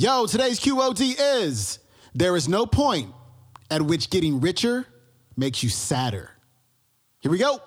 Yo, today's QOD is there is no point at which getting richer makes you sadder. Here we go.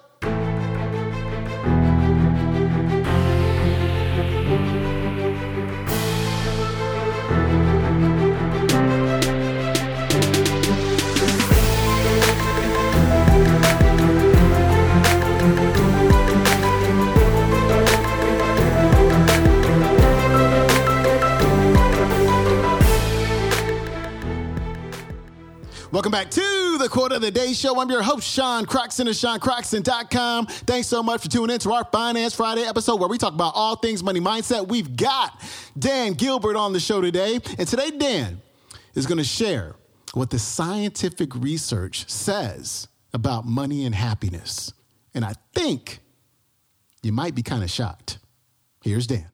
Welcome back to the Quote of the Day Show. I'm your host, Sean Croxton of SeanCroxton.com. Thanks so much for tuning in to our Finance Friday episode where we talk about all things money mindset. We've got Dan Gilbert on the show today. And today, Dan is going to share what the scientific research says about money and happiness. And I think you might be kind of shocked. Here's Dan.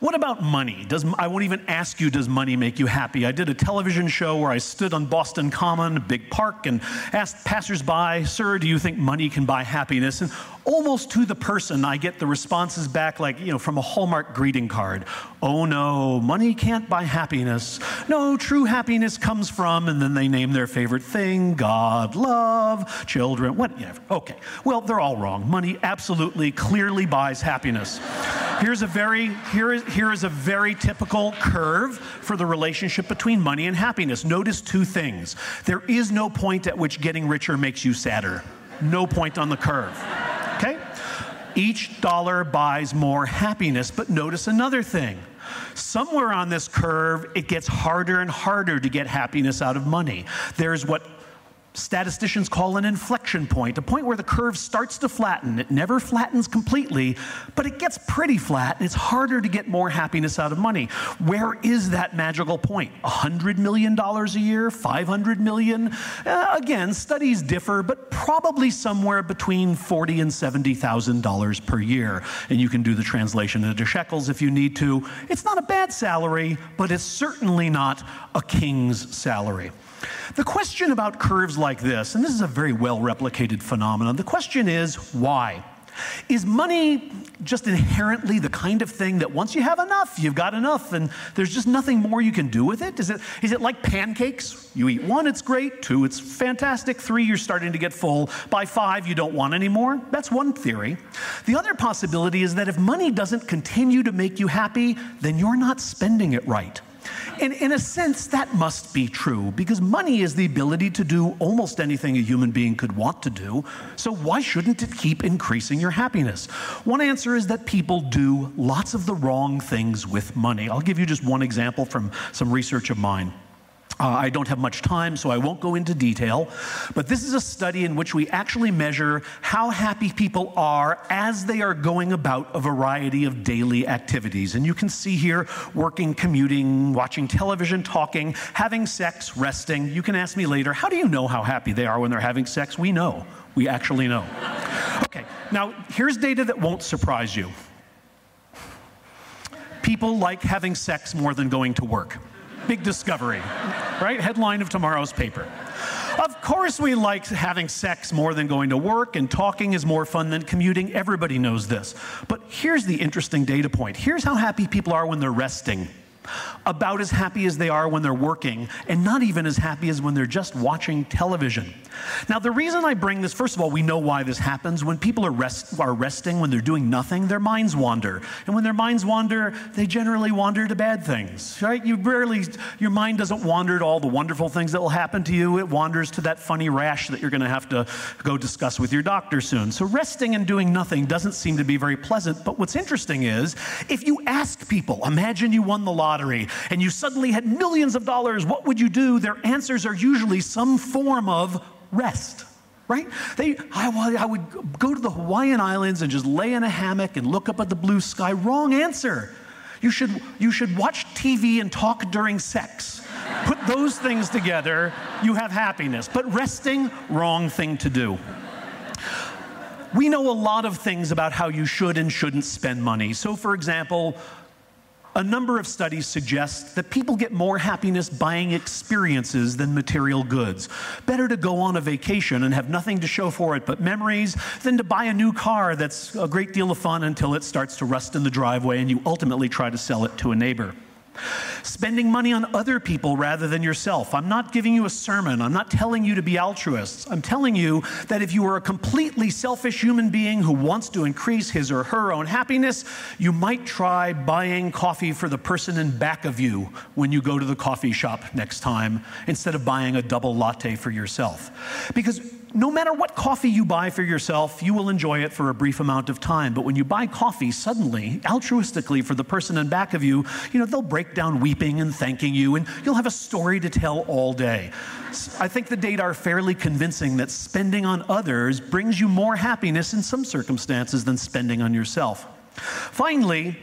What about money? Does, I won't even ask you, does money make you happy? I did a television show where I stood on Boston Common, a big park, and asked passersby, Sir, do you think money can buy happiness? And almost to the person, I get the responses back like, you know, from a Hallmark greeting card. Oh no, money can't buy happiness. No, true happiness comes from, and then they name their favorite thing God, love, children, whatever. Okay, well, they're all wrong. Money absolutely, clearly buys happiness. Here's a very, here is, here is a very typical curve for the relationship between money and happiness. Notice two things. There is no point at which getting richer makes you sadder. No point on the curve. Okay? Each dollar buys more happiness, but notice another thing. Somewhere on this curve, it gets harder and harder to get happiness out of money. There's what statisticians call an inflection point, a point where the curve starts to flatten. It never flattens completely, but it gets pretty flat, and it's harder to get more happiness out of money. Where is that magical point? $100 million a year? 500 million? Uh, again, studies differ, but probably somewhere between 40 and $70,000 per year. And you can do the translation into shekels if you need to. It's not a bad salary, but it's certainly not a king's salary. The question about curves like this, and this is a very well replicated phenomenon, the question is why? Is money just inherently the kind of thing that once you have enough, you've got enough, and there's just nothing more you can do with it? Is it, is it like pancakes? You eat one, it's great. Two, it's fantastic. Three, you're starting to get full. By five, you don't want any more. That's one theory. The other possibility is that if money doesn't continue to make you happy, then you're not spending it right. And in a sense, that must be true because money is the ability to do almost anything a human being could want to do. So why shouldn't it keep increasing your happiness? One answer is that people do lots of the wrong things with money. I'll give you just one example from some research of mine. Uh, I don't have much time, so I won't go into detail. But this is a study in which we actually measure how happy people are as they are going about a variety of daily activities. And you can see here working, commuting, watching television, talking, having sex, resting. You can ask me later, how do you know how happy they are when they're having sex? We know. We actually know. Okay, now here's data that won't surprise you. People like having sex more than going to work. Big discovery, right? Headline of tomorrow's paper. Of course, we like having sex more than going to work, and talking is more fun than commuting. Everybody knows this. But here's the interesting data point here's how happy people are when they're resting about as happy as they are when they're working, and not even as happy as when they're just watching television. Now, the reason I bring this, first of all, we know why this happens. When people are, rest, are resting, when they're doing nothing, their minds wander. And when their minds wander, they generally wander to bad things, right? You rarely, your mind doesn't wander to all the wonderful things that will happen to you. It wanders to that funny rash that you're going to have to go discuss with your doctor soon. So, resting and doing nothing doesn't seem to be very pleasant. But what's interesting is if you ask people, imagine you won the lottery and you suddenly had millions of dollars, what would you do? Their answers are usually some form of rest right? They, I, I, would go to the Hawaiian Islands and just lay in a hammock and look up at the blue sky. Wrong answer. You should, you should watch TV and talk during sex. Put those things together, you have happiness. But resting, wrong thing to do. We know a lot of things about how you should and shouldn't spend money. So, for example, a number of studies suggest that people get more happiness buying experiences than material goods. Better to go on a vacation and have nothing to show for it but memories than to buy a new car that's a great deal of fun until it starts to rust in the driveway and you ultimately try to sell it to a neighbor. Spending money on other people rather than yourself. I'm not giving you a sermon. I'm not telling you to be altruists. I'm telling you that if you are a completely selfish human being who wants to increase his or her own happiness, you might try buying coffee for the person in back of you when you go to the coffee shop next time instead of buying a double latte for yourself. Because no matter what coffee you buy for yourself, you will enjoy it for a brief amount of time. But when you buy coffee suddenly, altruistically for the person in back of you, you know, they'll break down weeping and thanking you, and you'll have a story to tell all day. I think the data are fairly convincing that spending on others brings you more happiness in some circumstances than spending on yourself. Finally,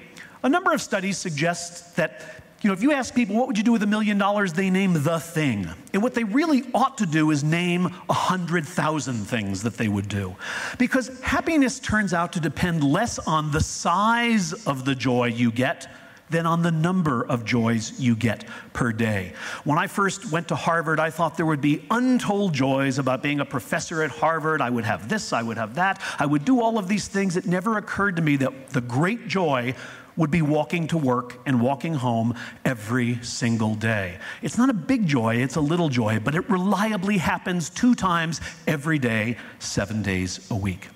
a number of studies suggest that you know, if you ask people, what would you do with a million dollars, they name the thing. And what they really ought to do is name a hundred thousand things that they would do. Because happiness turns out to depend less on the size of the joy you get than on the number of joys you get per day. When I first went to Harvard, I thought there would be untold joys about being a professor at Harvard. I would have this, I would have that, I would do all of these things. It never occurred to me that the great joy would be walking to work and walking home every single day. It's not a big joy, it's a little joy, but it reliably happens two times every day, seven days a week.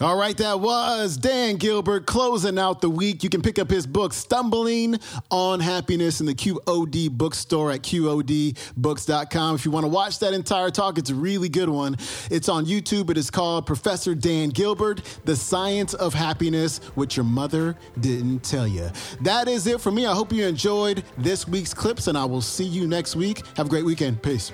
All right, that was Dan Gilbert closing out the week. You can pick up his book, Stumbling on Happiness, in the QOD bookstore at QODbooks.com. If you want to watch that entire talk, it's a really good one. It's on YouTube. It is called Professor Dan Gilbert, The Science of Happiness, What Your Mother Didn't Tell You. That is it for me. I hope you enjoyed this week's clips, and I will see you next week. Have a great weekend. Peace.